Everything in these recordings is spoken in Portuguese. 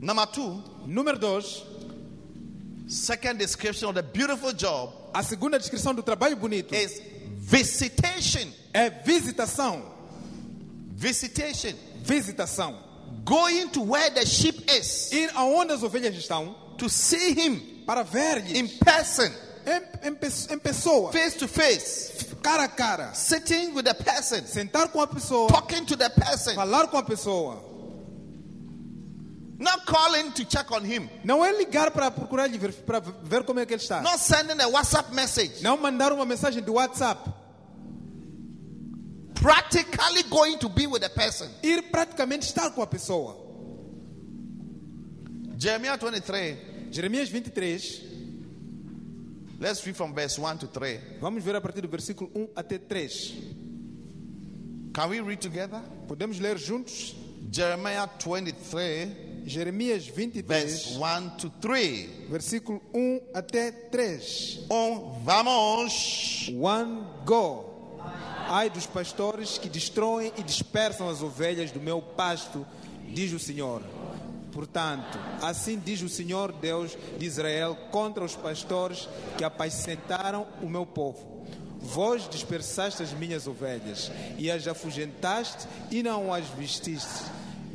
Number two, Número 2. second description of the beautiful job A segunda descrição do trabalho bonito is visitation. é visitação. Visitation. Visitação. Going to where the sheep is Ir aonde as ovelhas estão to see him para ver-lhes in person, em, em, em pessoa, face to face, cara a cara. sitting with the person, Sentar com a pessoa, talking to the person, falar com a pessoa. Not calling to check on him, Não é ligar para procurar ver, para ver como é que ele está. not sending a WhatsApp message, Não mandar uma mensagem de WhatsApp. practically going to be with the person. Ir praticamente estar com a pessoa. Jeremiah 23, Jeremias 23. let's read from verse 1 to 3. Vamos ver a partir do versículo 1 até 3. Can we read together? Podemos ler juntos? Jeremiah 23, Jeremias verse 23, 1 to 3. versículo 1 até 3. Um, vamos. One go. Ai dos pastores que destroem e dispersam as ovelhas do meu pasto, diz o Senhor. Portanto, assim diz o Senhor Deus de Israel contra os pastores que apacentaram o meu povo. Vós dispersaste as minhas ovelhas e as afugentaste e não as vestiste.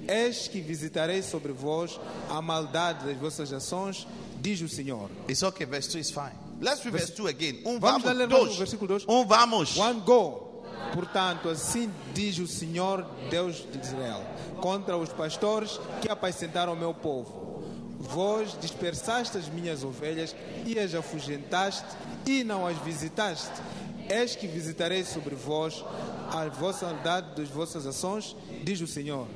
Eis que visitarei sobre vós a maldade das vossas ações, diz o Senhor. It's okay, verse 2 is fine. Let's read verse 2 again. Um, Vamos vamos. ler mais o Dois. versículo dois. Um, vamos. One go. Portanto, assim diz o Senhor Deus de Israel, contra os pastores que apacentaram o meu povo. Vós dispersaste as minhas ovelhas e as afugentaste e não as visitaste. Eis que visitarei sobre vós a vossa maldade das vossas ações, diz o Senhor.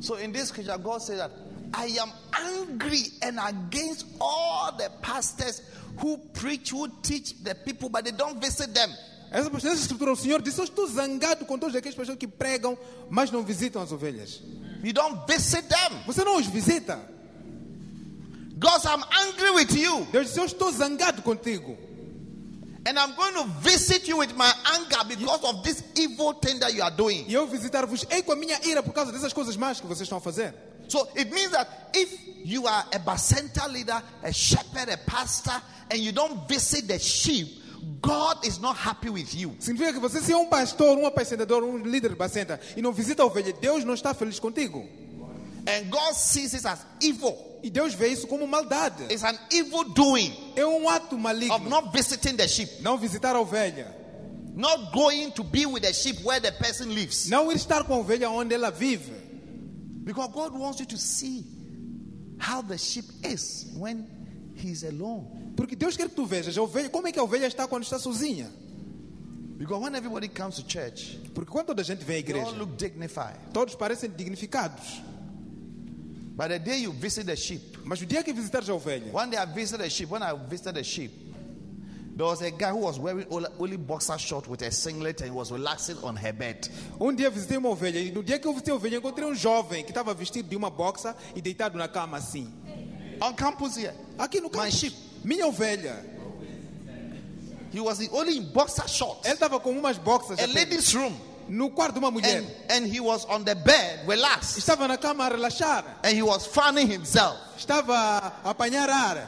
So in this scripture, God said that I am angry and against all the pastors who preach, who teach the people, but they don't visit them. Essa, essa escritura, o Senhor disse: Eu estou zangado com todos aqueles pastores que pregam, mas não visitam as ovelhas. You don't visit them. Você não os visita. God I'm angry with you. Deus disse: Eu estou zangado contigo. And I'm going to visit you with my anger because of this evil thing that you are doing. E eu visitar-vos ei com a minha ira por causa dessas coisas más que vocês estão a fazer. So it means that if you are a bacenta leader, a shepherd, a pastor, and you don't visit the sheep, God is not happy with you. Significa que você se é um pastor, um apacentador, um líder de bacenta e não visita a ovelha, Deus não está feliz contigo. And God sees it as evil. E Deus vê isso como maldade. It's an evil doing É um ato of maligno. not visiting the sheep, Não visitar a ovelha. not going to be with the sheep where the person lives. Não ir estar com a ovelha onde ela vive. Because God wants you to see how the sheep is when he's alone. Porque Deus quer que tu vejas a ovelha, como é que a ovelha está quando está sozinha. Because when everybody comes to church, Porque quando toda a gente vem à they all igreja, look dignified. todos parecem dignificados. But the day you visit the sheep, Mas o dia que visitares a ovelha, one day I visited the sheep. When I visited the sheep, there was a guy who was wearing only- boxer short with a singlet and was relaxing on her bed. um dia visitei uma ovelha e no dia que eu visitei a ovelha encontrei um jovem que estava vestido de uma boxa e deitado na cama assim. On campus here, Aqui no My campo. sheep. Minha ovelha. he was only in boxer shorts. Ele estava com umas boxas A apenas. lady's room. No quarto de uma mulher. And, and he was on the bed, relaxed. Estava na cama a relaxar. And he was fanning himself. Estava a apanhar ar.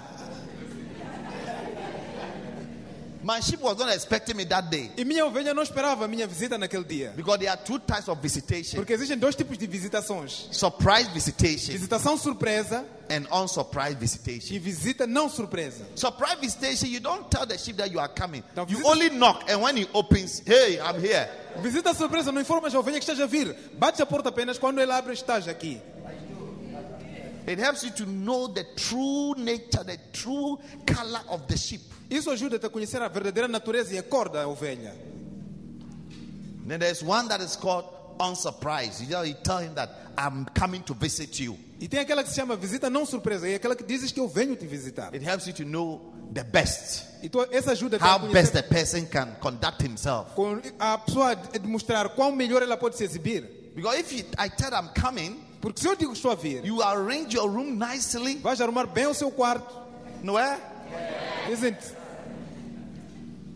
My sheep was not expecting me that day. E minha ovelha não esperava a minha visita naquele dia. Because there are two types of visitation Porque existem dois tipos de visitações: surprise visitation visitação surpresa and unsurprised e visitation. visita não surpresa. Surprise visitation, you don't tell the sheep that you are coming. Now, You visit- only knock, and when he opens, hey, I'm here. Visita surpresa, não informas a ovelha que estás a vir. Bates a porta apenas quando ele abre, estás aqui. It helps you to know the true nature, the true color of the sheep. Isso ajuda-te a conhecer a verdadeira natureza e a cor da ovelha. Then there's one that is called unsurprised. You, know, you tell him that I'm coming to visit you. E tem aquela que se chama visita não surpresa, e aquela que dizes que eu venho te visitar. It helps you to know the best, E tu, essa ajuda-te a how best the person can conduct himself. com a pessoa demonstrar quão melhor ela pode se exibir. Because if you, I tell I'm coming, Porque se eu digo estou a vir, you arrange your room nicely. vais arrumar bem o seu quarto. No, eh? Dizem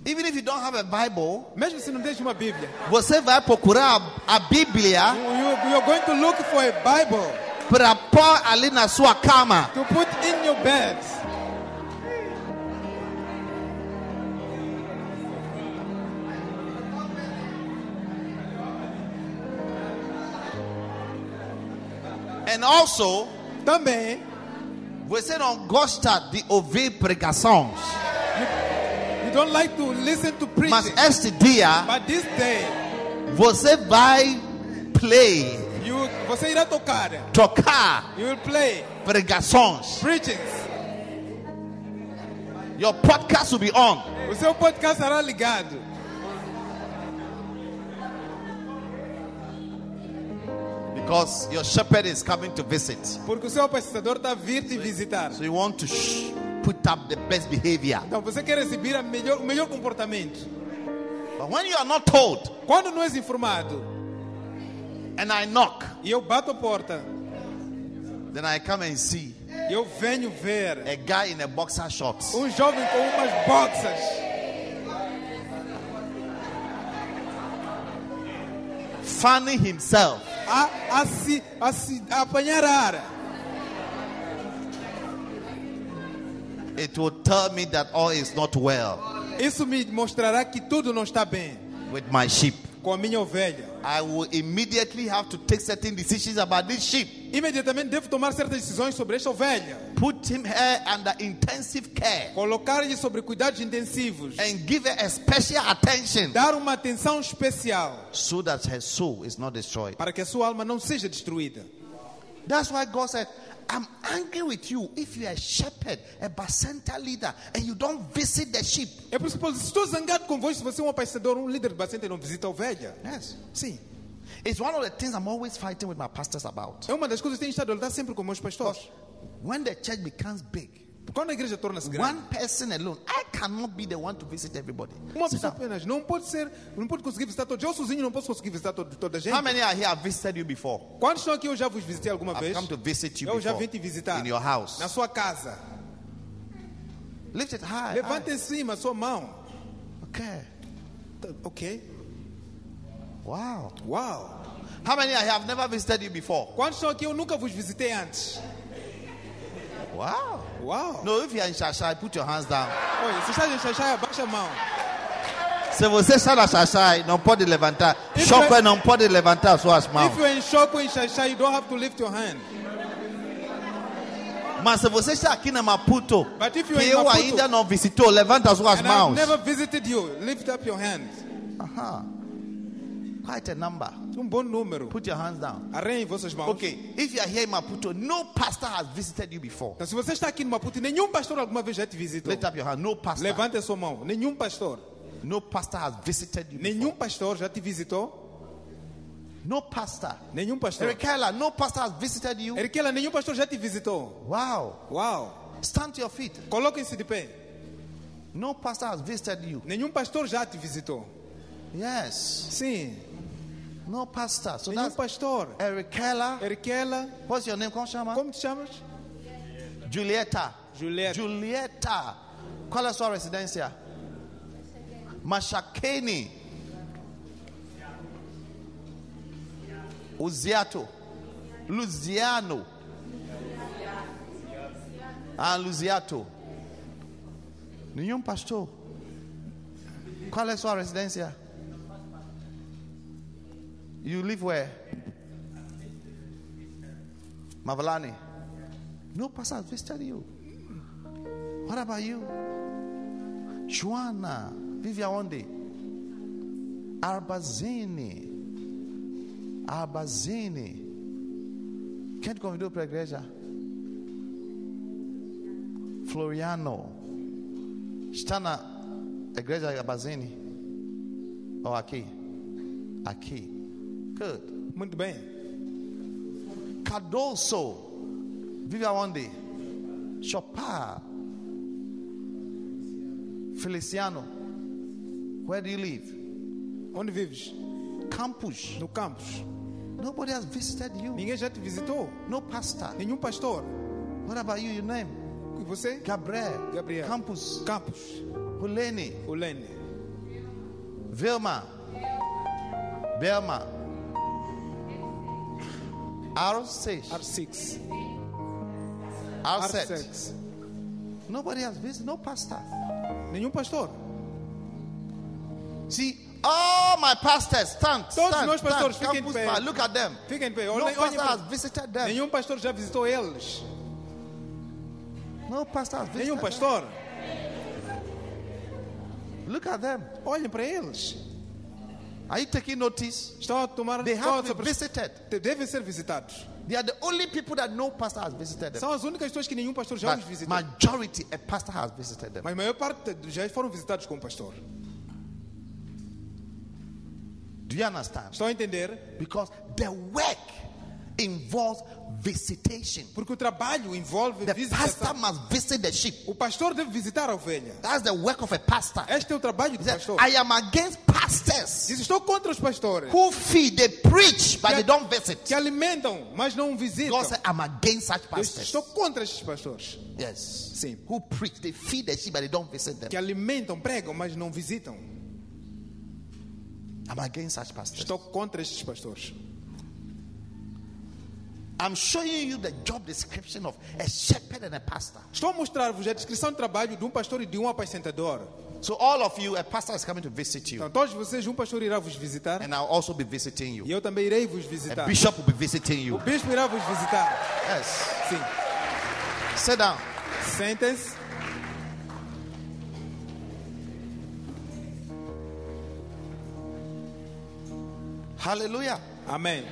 Even if you don't have a Bible, mesmo se não tens uma Bíblia, você vai procurar a, a Bíblia you, you are going to look for a Bible para pôr ali na sua cama. to put in your bed. And also, Também, você não gosta de ouvir pregações. you don't like to listen to preaching. Mas este dia, But this day, você vai play, you, você irá tocar. tocar You will play pregações. preachings. Your podcast will be on. O seu podcast será ligado. Because your shepherd is coming to visit. Porque o seu apacentador está a vir te visitar. So you want to put up the best behavior. Então você quer exibir a melhor, o melhor comportamento. But when you are not told, Quando não és informado and I knock, e eu bato a porta, then I come and see eu venho ver a guy in a boxer shorts. um jovem com umas boxas fanning himself. A, a, se, a, se, a apanhar ar. It will tell me that all is not well Isso me mostrará que tudo não está bem with my sheep. com a minha ovelha. I will immediately have to take certain decisions about this sheep. Imediatamente devo tomar certas decisões sobre esta ovelha. Put him here under intensive care Colocar-lhe sobre cuidados intensivos. and give her a special attention Dar uma atenção especial so that her soul is not destroyed. para que a sua alma não seja destruída. That's why God said, I'm angry with you if you're a shepherd, a bacenta leader, and you don't visit the sheep. É por isso que estou zangado convosco se você é um apacentador, um líder de bacenta e não visita a ovelha. Yes. Sim. It's one of the things I'm always fighting with my pastors about. É uma das coisas que tenho estado a lutar sempre com meus pastores. When the church becomes big, Quando a igreja torna-se grande, one person alone, I cannot be the one to visit everybody. uma pessoa apenas não pode ser, não pode conseguir visitar todos. Eu sozinho não posso conseguir visitar todo, toda a gente. How many are here have visited you before? Quantos estão aqui eu já vos visitei alguma I've vez? come to visit you Eu já vim te visitar. in your house. Na sua casa. Lift it high. Levanta em cima a sua mão. Okay. Tá, Ok. Wow. Wow. How many I have never visited you before? Quantos estão aqui eu nunca vos visitei antes? Wow. Uau. No, if you're in Shashai, put your hands down. Olha, se está em Xaxai, abaixa a mão. Se você está na Shashai, não pode levantar. If Shopper I- não pode levantar suas mãos. If you're in shop in Xaxai, you don't have to lift your hand. Mas se você está aqui na Maputo, But if you're in eu Maputo, ainda não visitou, levanta suas And I've never visited you. Lift up your hand. Aha. Quite a number. Um bom número. Put your hands down. Arreiem vossas mãos. Okay, if you are here in Maputo, no pastor has visited you before. Então, se você está aqui no Maputo, nenhum pastor alguma vez já te visitou. Lift up your hand. No pastor. Levante a sua mão. Nenhum pastor. No pastor has visited you Nenhum before. pastor já te visitou. No pastor. Nenhum pastor. Ericella, no pastor has visited you. Eriquela, nenhum pastor já te visitou. Wow. Uau. Stand to your feet. Coloquem-se de pé. No pastor has visited you. Nenhum pastor já te visitou. Yes. Sim. No pastor. So Nenhum pastor. Ericella. Eriquela, What's your name? Como chama? como te chamas? Julieta. Julieta. Julieta. Qual é a sua residência? Machakeni. Uziato. Luziano. Ah, Luziato. Nenhum pastor. Qual é a sua residência? You live where? Mavalani. No pastor has visited you. What about you? Aonde? Arbazine. Arbazine. Quem te convidou para a igreja? Floriano. Está na igreja eh, de Arbazine? Ou oh, aqui? Aqui. Good. Muito bem. Cardoso. Vive aonde? Chopar. Feliciano. Where do you live? Onde vives? Campus. No campus. Nobody has visited you. Ninguém já te visitou? No pastor. Nenhum pastor. What about you? Your name? E você? Gabriel. Gabriel. Campus. Campus. Hulene. O Lene. Vilma. Belma. R6. R6. R6. R6. Nobody has visited, no pastor. Nenhum pastor. See, all my pastors, stand, Todos stand, meus pastores, stand. fiquem pé. look at them. Fiquem pé. No Olhem, pastor has visited them. Nenhum pastor já visitou eles. No pastor has visited Nenhum them. pastor. Look at them. Olhem para eles. Are you taking notice? Estão a tomar They have todos to a be pres- visited. Devem ser visitados. They are the only people that no pastor has visited them. São as únicas pessoas que nenhum pastor já os But visitou. majority, a pastor has visited them. Mas a maior parte já foram visitados com o pastor. Do you understand? Estão a entender? Because the work involves visitation. Porque o trabalho envolve The pastor visitação. must visit the sheep. O pastor deve visitar a ovelha. That's the work of a pastor. Este é o trabalho do pastor. I am against pastors Diz, estou contra os pastores who feed, they preach, but they don't visit. que alimentam, mas não visitam. God said, I'm against such pastors. estou contra estes pastores Yes. Sim. Who preach, they feed the sheep, but they don't visit them. que alimentam, pregam, mas não visitam. I'm against such pastors. Estou contra estes pastores. I'm showing you the job description of a shepherd and a pastor. Estou a mostrar-vos a descrição de trabalho de um pastor e de um apacentador. So all of you, a pastor is coming to visit you, Então, todos vocês, um pastor irá vos visitar and I'll also be visiting e you. eu também irei vos A visitar. bishop will be visiting you. O bispo irá vos visitar. Yes. Sim. Sit down. Sentem-se. Hallelujah. Amém.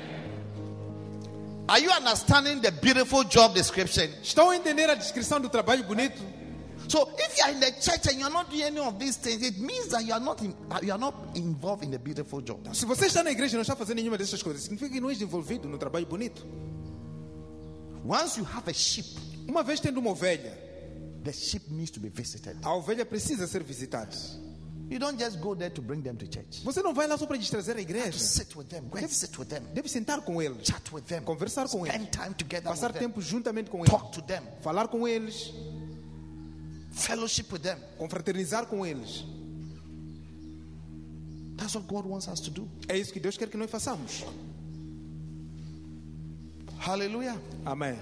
Are you understanding the beautiful job description? Estão a entender a descrição do trabalho bonito? So if you are in the church and you are not doing any of these things, it means that you are not in, you are not involved in the beautiful job. Se você está na igreja e não está fazendo nenhuma dessas coisas, significa que não és envolvido no trabalho bonito. Once you have a sheep, Uma vez tendo uma ovelha, the sheep needs to be visited. a ovelha precisa ser visitada. You don't just go there to bring them to church. Você não vai lá só para trazer à igreja. sit with them, go and sit with them, Deve sentar com eles, chat with them, conversar com eles, spend time together passar with them, tempo juntamente com eles, talk to them, falar com eles, fellowship with them. confraternizar com eles. That's what God wants us to do. É isso que Deus quer que nós façamos. Hallelujah. Amém.